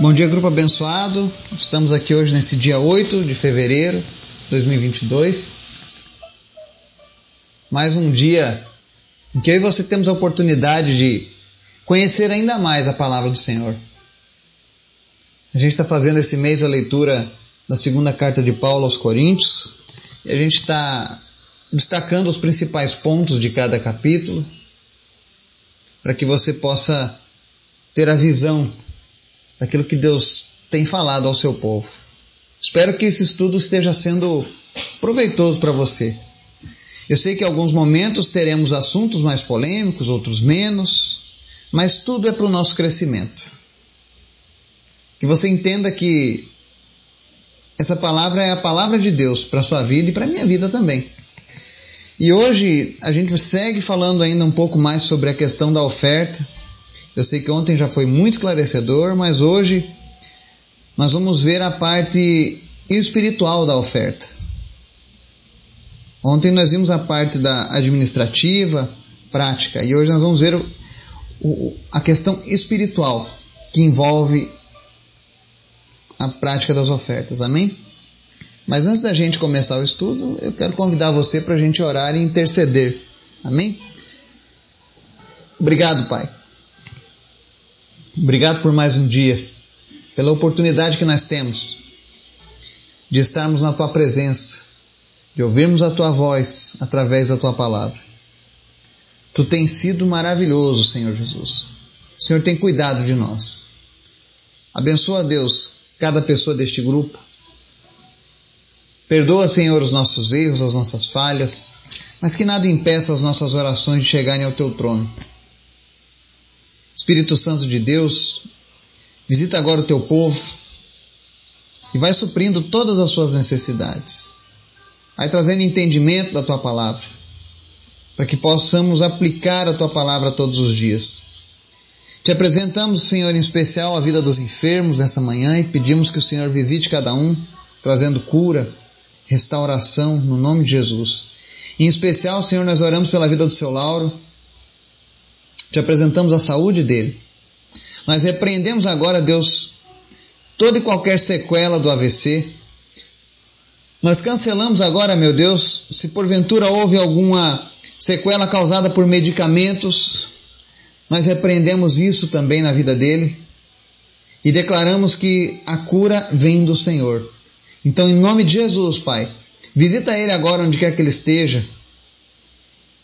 Bom dia, grupo abençoado. Estamos aqui hoje nesse dia 8 de fevereiro de 2022. Mais um dia em que eu e você temos a oportunidade de conhecer ainda mais a palavra do Senhor. A gente está fazendo esse mês a leitura da segunda carta de Paulo aos Coríntios e a gente está destacando os principais pontos de cada capítulo para que você possa ter a visão daquilo que Deus tem falado ao seu povo. Espero que esse estudo esteja sendo proveitoso para você. Eu sei que em alguns momentos teremos assuntos mais polêmicos, outros menos, mas tudo é para o nosso crescimento. Que você entenda que essa palavra é a palavra de Deus para a sua vida e para a minha vida também. E hoje a gente segue falando ainda um pouco mais sobre a questão da oferta eu sei que ontem já foi muito esclarecedor, mas hoje nós vamos ver a parte espiritual da oferta. Ontem nós vimos a parte da administrativa, prática, e hoje nós vamos ver o, o, a questão espiritual que envolve a prática das ofertas. Amém? Mas antes da gente começar o estudo, eu quero convidar você para a gente orar e interceder. Amém? Obrigado, Pai Obrigado por mais um dia, pela oportunidade que nós temos de estarmos na tua presença, de ouvirmos a tua voz através da tua palavra. Tu tens sido maravilhoso, Senhor Jesus. O Senhor tem cuidado de nós. Abençoa, Deus, cada pessoa deste grupo. Perdoa, Senhor, os nossos erros, as nossas falhas, mas que nada impeça as nossas orações de chegarem ao teu trono. Espírito Santo de Deus, visita agora o teu povo e vai suprindo todas as suas necessidades. Vai trazendo entendimento da tua palavra, para que possamos aplicar a tua palavra todos os dias. Te apresentamos, Senhor, em especial a vida dos enfermos nessa manhã e pedimos que o Senhor visite cada um, trazendo cura, restauração, no nome de Jesus. Em especial, Senhor, nós oramos pela vida do seu Lauro te apresentamos a saúde dele. Nós repreendemos agora, Deus, toda e qualquer sequela do AVC. Nós cancelamos agora, meu Deus, se porventura houve alguma sequela causada por medicamentos, nós repreendemos isso também na vida dele e declaramos que a cura vem do Senhor. Então, em nome de Jesus, Pai, visita ele agora onde quer que ele esteja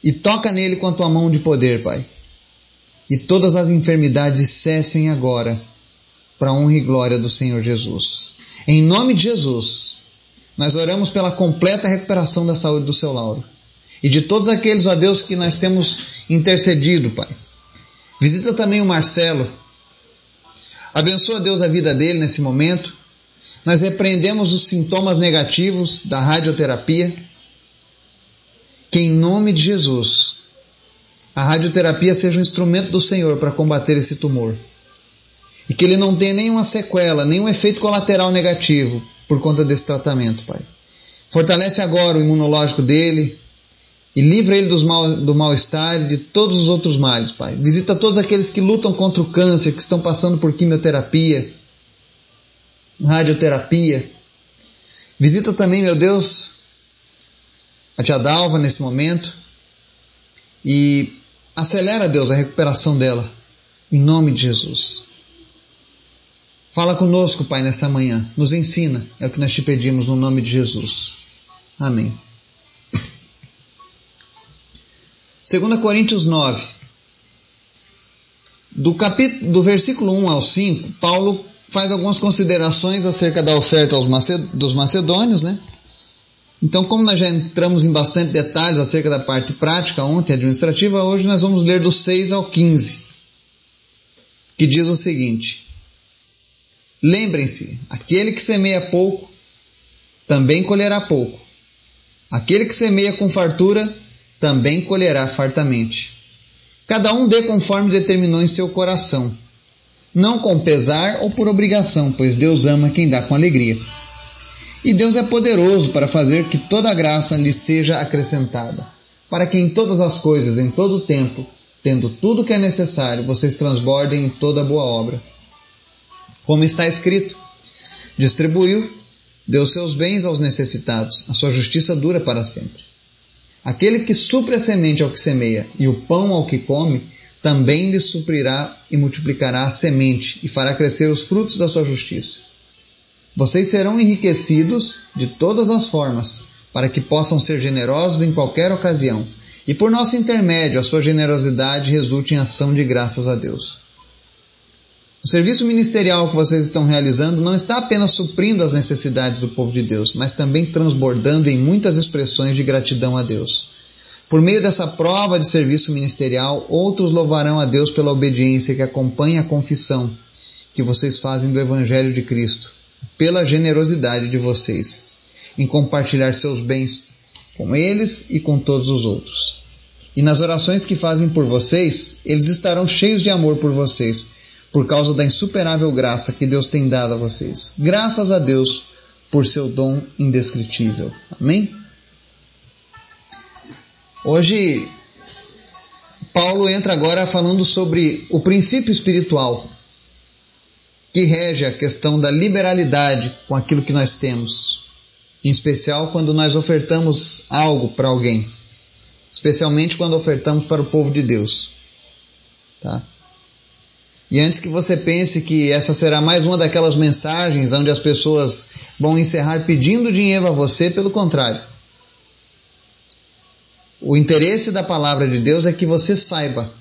e toca nele com a tua mão de poder, Pai e todas as enfermidades cessem agora, para a honra e glória do Senhor Jesus. Em nome de Jesus, nós oramos pela completa recuperação da saúde do seu Lauro e de todos aqueles, ó Deus, que nós temos intercedido, Pai. Visita também o Marcelo. Abençoa, Deus, a vida dele nesse momento. Nós repreendemos os sintomas negativos da radioterapia. Que em nome de Jesus a radioterapia seja um instrumento do Senhor para combater esse tumor. E que ele não tenha nenhuma sequela, nenhum efeito colateral negativo por conta desse tratamento, Pai. Fortalece agora o imunológico dele e livra ele dos mal, do mal-estar e de todos os outros males, Pai. Visita todos aqueles que lutam contra o câncer, que estão passando por quimioterapia, radioterapia. Visita também, meu Deus, a tia Dalva nesse momento e Acelera, Deus, a recuperação dela. Em nome de Jesus. Fala conosco, Pai, nessa manhã. Nos ensina. É o que nós te pedimos no nome de Jesus. Amém. 2 Coríntios 9. Do, capítulo, do versículo 1 ao 5, Paulo faz algumas considerações acerca da oferta aos dos macedônios, né? Então, como nós já entramos em bastante detalhes acerca da parte prática ontem, administrativa, hoje nós vamos ler do 6 ao 15, que diz o seguinte: Lembrem-se, aquele que semeia pouco, também colherá pouco. Aquele que semeia com fartura, também colherá fartamente. Cada um dê conforme determinou em seu coração, não com pesar ou por obrigação, pois Deus ama quem dá com alegria. E Deus é poderoso para fazer que toda graça lhe seja acrescentada, para que em todas as coisas, em todo o tempo, tendo tudo o que é necessário, vocês transbordem em toda boa obra. Como está escrito: distribuiu, deu seus bens aos necessitados, a sua justiça dura para sempre. Aquele que supre a semente ao que semeia e o pão ao que come, também lhe suprirá e multiplicará a semente e fará crescer os frutos da sua justiça. Vocês serão enriquecidos de todas as formas, para que possam ser generosos em qualquer ocasião, e por nosso intermédio a sua generosidade resulte em ação de graças a Deus. O serviço ministerial que vocês estão realizando não está apenas suprindo as necessidades do povo de Deus, mas também transbordando em muitas expressões de gratidão a Deus. Por meio dessa prova de serviço ministerial, outros louvarão a Deus pela obediência que acompanha a confissão que vocês fazem do Evangelho de Cristo, pela generosidade de vocês em compartilhar seus bens com eles e com todos os outros. E nas orações que fazem por vocês, eles estarão cheios de amor por vocês por causa da insuperável graça que Deus tem dado a vocês. Graças a Deus por seu dom indescritível. Amém? Hoje, Paulo entra agora falando sobre o princípio espiritual que rege a questão da liberalidade com aquilo que nós temos, em especial quando nós ofertamos algo para alguém, especialmente quando ofertamos para o povo de Deus. Tá? E antes que você pense que essa será mais uma daquelas mensagens onde as pessoas vão encerrar pedindo dinheiro a você, pelo contrário. O interesse da palavra de Deus é que você saiba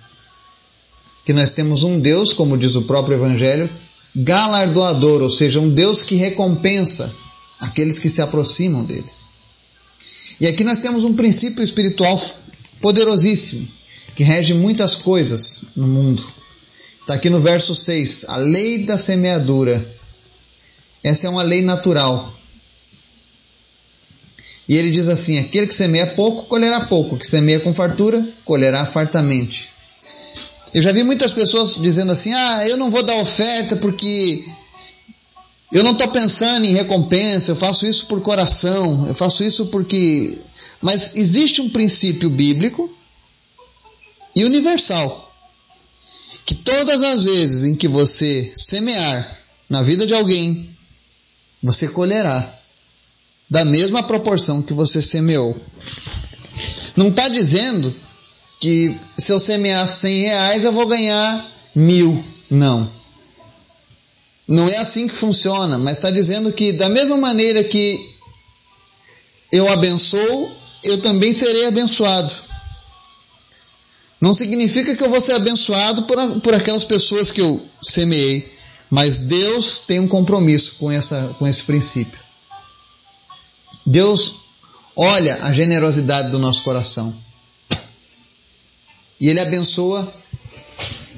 que nós temos um Deus, como diz o próprio Evangelho, galardoador, ou seja, um Deus que recompensa aqueles que se aproximam dele. E aqui nós temos um princípio espiritual poderosíssimo que rege muitas coisas no mundo. Está aqui no verso 6, a lei da semeadura. Essa é uma lei natural. E ele diz assim: aquele que semeia pouco, colherá pouco, que semeia com fartura, colherá fartamente. Eu já vi muitas pessoas dizendo assim: ah, eu não vou dar oferta porque eu não estou pensando em recompensa, eu faço isso por coração, eu faço isso porque. Mas existe um princípio bíblico e universal que todas as vezes em que você semear na vida de alguém, você colherá da mesma proporção que você semeou. Não está dizendo que se eu semear 100 reais eu vou ganhar mil. Não. Não é assim que funciona, mas está dizendo que da mesma maneira que eu abençoo, eu também serei abençoado. Não significa que eu vou ser abençoado por, por aquelas pessoas que eu semeei, mas Deus tem um compromisso com, essa, com esse princípio. Deus olha a generosidade do nosso coração e Ele abençoa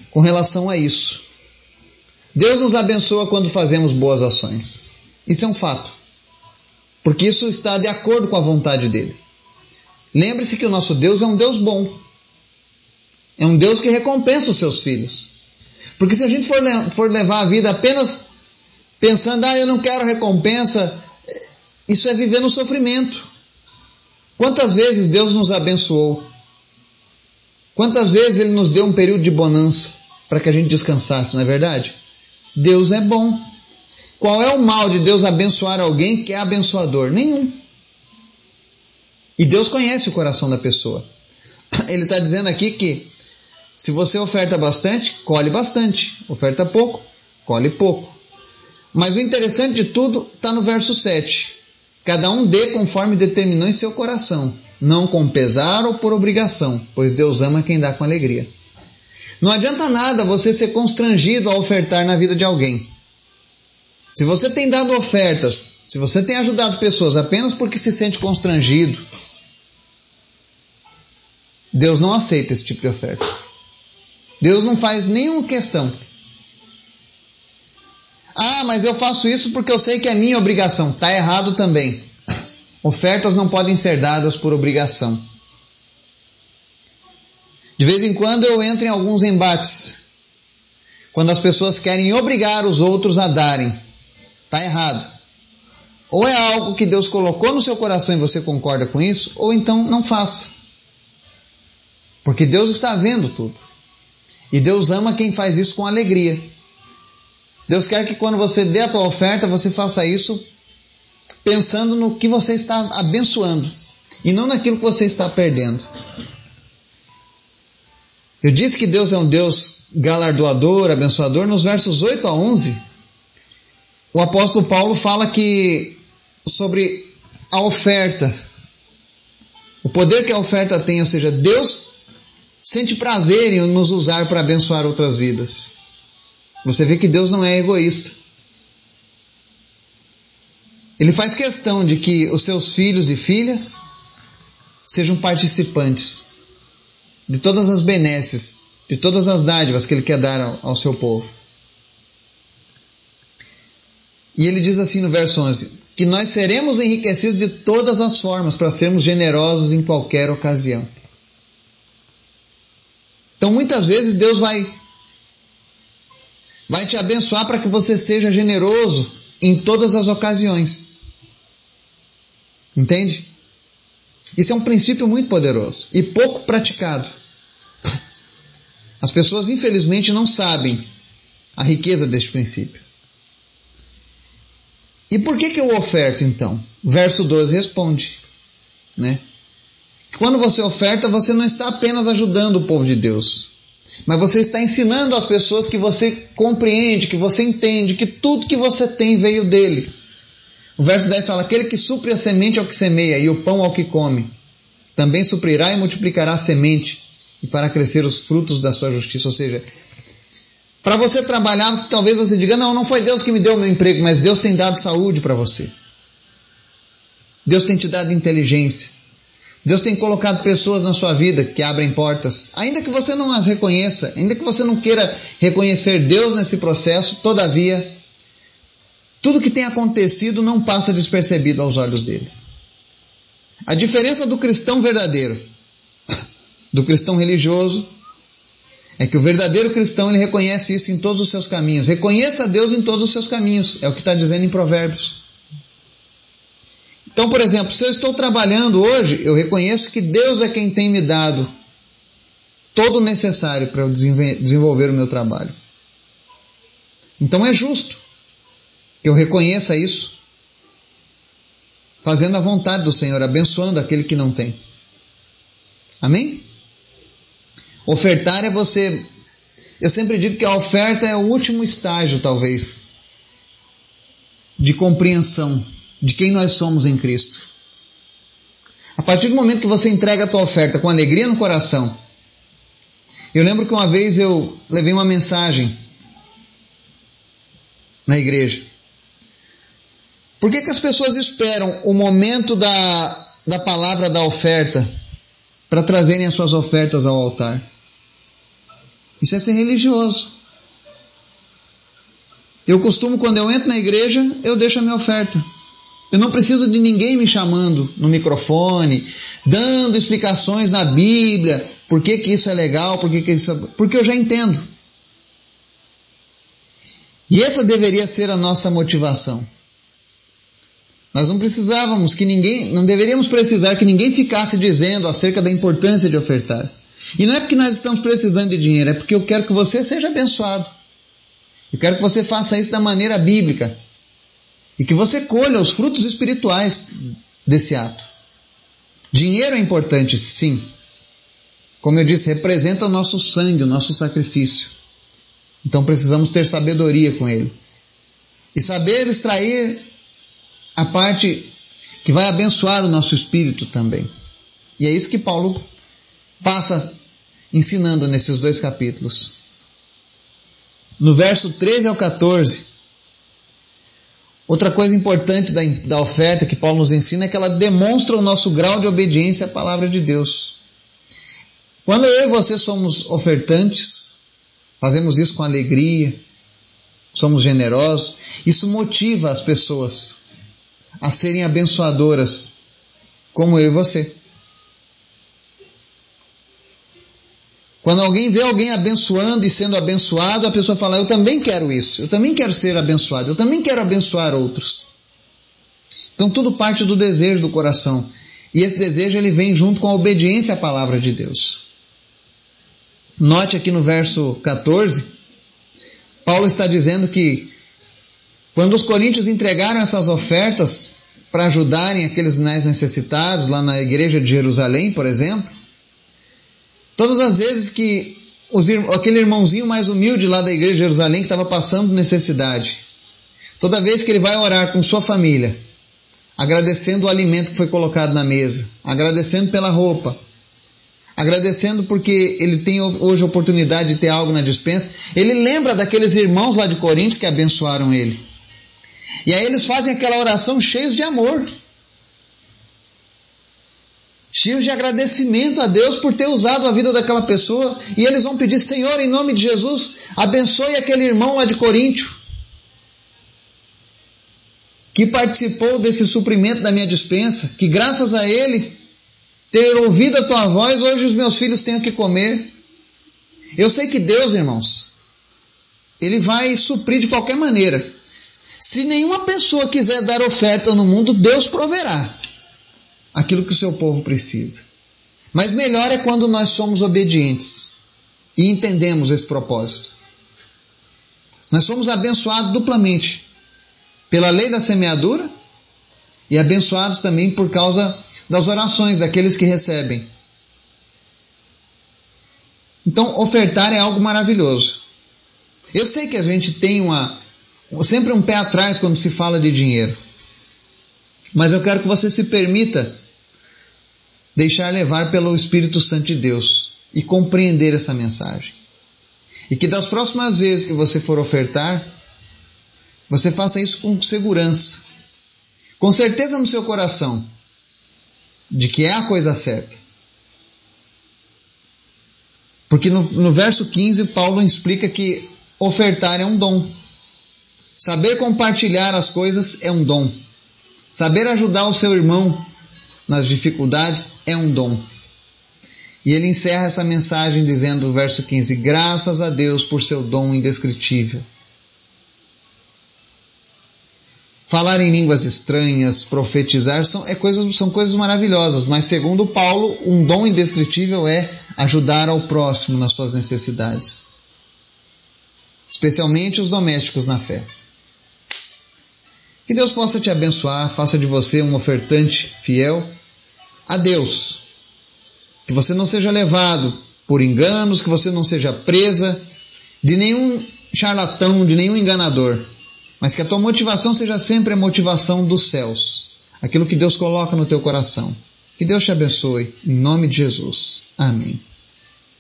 com relação a isso. Deus nos abençoa quando fazemos boas ações. Isso é um fato. Porque isso está de acordo com a vontade dele. Lembre-se que o nosso Deus é um Deus bom. É um Deus que recompensa os seus filhos. Porque se a gente for, for levar a vida apenas pensando, ah, eu não quero recompensa, isso é viver no sofrimento. Quantas vezes Deus nos abençoou? Quantas vezes Ele nos deu um período de bonança para que a gente descansasse, não é verdade? Deus é bom. Qual é o mal de Deus abençoar alguém que é abençoador? Nenhum. E Deus conhece o coração da pessoa. Ele está dizendo aqui que se você oferta bastante, colhe bastante. Oferta pouco, colhe pouco. Mas o interessante de tudo está no verso 7. Cada um dê conforme determinou em seu coração, não com pesar ou por obrigação, pois Deus ama quem dá com alegria. Não adianta nada você ser constrangido a ofertar na vida de alguém. Se você tem dado ofertas, se você tem ajudado pessoas apenas porque se sente constrangido, Deus não aceita esse tipo de oferta. Deus não faz nenhuma questão. Ah, mas eu faço isso porque eu sei que é minha obrigação. Está errado também. Ofertas não podem ser dadas por obrigação. De vez em quando eu entro em alguns embates. Quando as pessoas querem obrigar os outros a darem. Está errado. Ou é algo que Deus colocou no seu coração e você concorda com isso, ou então não faça. Porque Deus está vendo tudo. E Deus ama quem faz isso com alegria. Deus quer que quando você dê a tua oferta, você faça isso pensando no que você está abençoando e não naquilo que você está perdendo. Eu disse que Deus é um Deus galardoador, abençoador. Nos versos 8 a 11, o apóstolo Paulo fala que sobre a oferta, o poder que a oferta tem, ou seja, Deus sente prazer em nos usar para abençoar outras vidas. Você vê que Deus não é egoísta. Ele faz questão de que os seus filhos e filhas sejam participantes de todas as benesses, de todas as dádivas que Ele quer dar ao, ao seu povo. E ele diz assim no verso 11: que nós seremos enriquecidos de todas as formas para sermos generosos em qualquer ocasião. Então muitas vezes Deus vai vai te abençoar para que você seja generoso em todas as ocasiões. Entende? Isso é um princípio muito poderoso e pouco praticado. As pessoas, infelizmente, não sabem a riqueza deste princípio. E por que, que eu oferto então? Verso 12 responde. Né? Quando você oferta, você não está apenas ajudando o povo de Deus, mas você está ensinando às pessoas que você compreende, que você entende, que tudo que você tem veio dele. O verso 10 fala: Aquele que supre a semente ao que semeia e o pão ao que come, também suprirá e multiplicará a semente e fará crescer os frutos da sua justiça. Ou seja, para você trabalhar, talvez você diga: Não, não foi Deus que me deu o meu emprego, mas Deus tem dado saúde para você. Deus tem te dado inteligência. Deus tem colocado pessoas na sua vida que abrem portas, ainda que você não as reconheça, ainda que você não queira reconhecer Deus nesse processo, todavia, tudo que tem acontecido não passa despercebido aos olhos dele. A diferença do cristão verdadeiro, do cristão religioso, é que o verdadeiro cristão ele reconhece isso em todos os seus caminhos. Reconheça Deus em todos os seus caminhos, é o que está dizendo em Provérbios. Então, por exemplo, se eu estou trabalhando hoje, eu reconheço que Deus é quem tem me dado todo o necessário para eu desenvolver o meu trabalho. Então é justo que eu reconheça isso, fazendo a vontade do Senhor, abençoando aquele que não tem. Amém? Ofertar é você. Eu sempre digo que a oferta é o último estágio, talvez, de compreensão de quem nós somos em Cristo. A partir do momento que você entrega a tua oferta com alegria no coração, eu lembro que uma vez eu levei uma mensagem na igreja. Por que, que as pessoas esperam o momento da, da palavra da oferta para trazerem as suas ofertas ao altar? Isso é ser religioso. Eu costumo, quando eu entro na igreja, eu deixo a minha oferta. Eu não preciso de ninguém me chamando no microfone, dando explicações na Bíblia, por que, que isso é legal, por que, que isso é... Porque eu já entendo. E essa deveria ser a nossa motivação. Nós não precisávamos que ninguém, não deveríamos precisar que ninguém ficasse dizendo acerca da importância de ofertar. E não é porque nós estamos precisando de dinheiro, é porque eu quero que você seja abençoado. Eu quero que você faça isso da maneira bíblica, e que você colha os frutos espirituais desse ato. Dinheiro é importante, sim. Como eu disse, representa o nosso sangue, o nosso sacrifício. Então precisamos ter sabedoria com ele. E saber extrair a parte que vai abençoar o nosso espírito também. E é isso que Paulo passa ensinando nesses dois capítulos. No verso 13 ao 14, Outra coisa importante da, da oferta que Paulo nos ensina é que ela demonstra o nosso grau de obediência à palavra de Deus. Quando eu e você somos ofertantes, fazemos isso com alegria, somos generosos, isso motiva as pessoas a serem abençoadoras, como eu e você. Quando alguém vê alguém abençoando e sendo abençoado, a pessoa fala: Eu também quero isso, eu também quero ser abençoado, eu também quero abençoar outros. Então tudo parte do desejo do coração. E esse desejo ele vem junto com a obediência à palavra de Deus. Note aqui no verso 14, Paulo está dizendo que Quando os coríntios entregaram essas ofertas para ajudarem aqueles mais necessitados lá na igreja de Jerusalém, por exemplo, todas as vezes que os, aquele irmãozinho mais humilde lá da igreja de Jerusalém que estava passando necessidade, toda vez que ele vai orar com sua família, agradecendo o alimento que foi colocado na mesa, agradecendo pela roupa, agradecendo porque ele tem hoje a oportunidade de ter algo na dispensa, ele lembra daqueles irmãos lá de Coríntios que abençoaram ele. E aí eles fazem aquela oração cheios de amor. Cheios de agradecimento a Deus por ter usado a vida daquela pessoa. E eles vão pedir, Senhor, em nome de Jesus, abençoe aquele irmão lá de Coríntio. Que participou desse suprimento da minha dispensa. Que graças a ele, ter ouvido a tua voz, hoje os meus filhos têm o que comer. Eu sei que Deus, irmãos, Ele vai suprir de qualquer maneira. Se nenhuma pessoa quiser dar oferta no mundo, Deus proverá aquilo que o seu povo precisa. Mas melhor é quando nós somos obedientes e entendemos esse propósito. Nós somos abençoados duplamente pela lei da semeadura e abençoados também por causa das orações daqueles que recebem. Então, ofertar é algo maravilhoso. Eu sei que a gente tem uma, sempre um pé atrás quando se fala de dinheiro. Mas eu quero que você se permita deixar levar pelo Espírito Santo de Deus e compreender essa mensagem. E que das próximas vezes que você for ofertar, você faça isso com segurança, com certeza no seu coração, de que é a coisa certa. Porque no, no verso 15, Paulo explica que ofertar é um dom. Saber compartilhar as coisas é um dom. Saber ajudar o seu irmão nas dificuldades é um dom. E ele encerra essa mensagem dizendo verso 15: Graças a Deus por seu dom indescritível. Falar em línguas estranhas, profetizar são, é coisas, são coisas maravilhosas, mas segundo Paulo, um dom indescritível é ajudar ao próximo nas suas necessidades, especialmente os domésticos na fé. Que Deus possa te abençoar, faça de você um ofertante fiel a Deus. Que você não seja levado por enganos, que você não seja presa de nenhum charlatão, de nenhum enganador, mas que a tua motivação seja sempre a motivação dos céus, aquilo que Deus coloca no teu coração. Que Deus te abençoe, em nome de Jesus. Amém.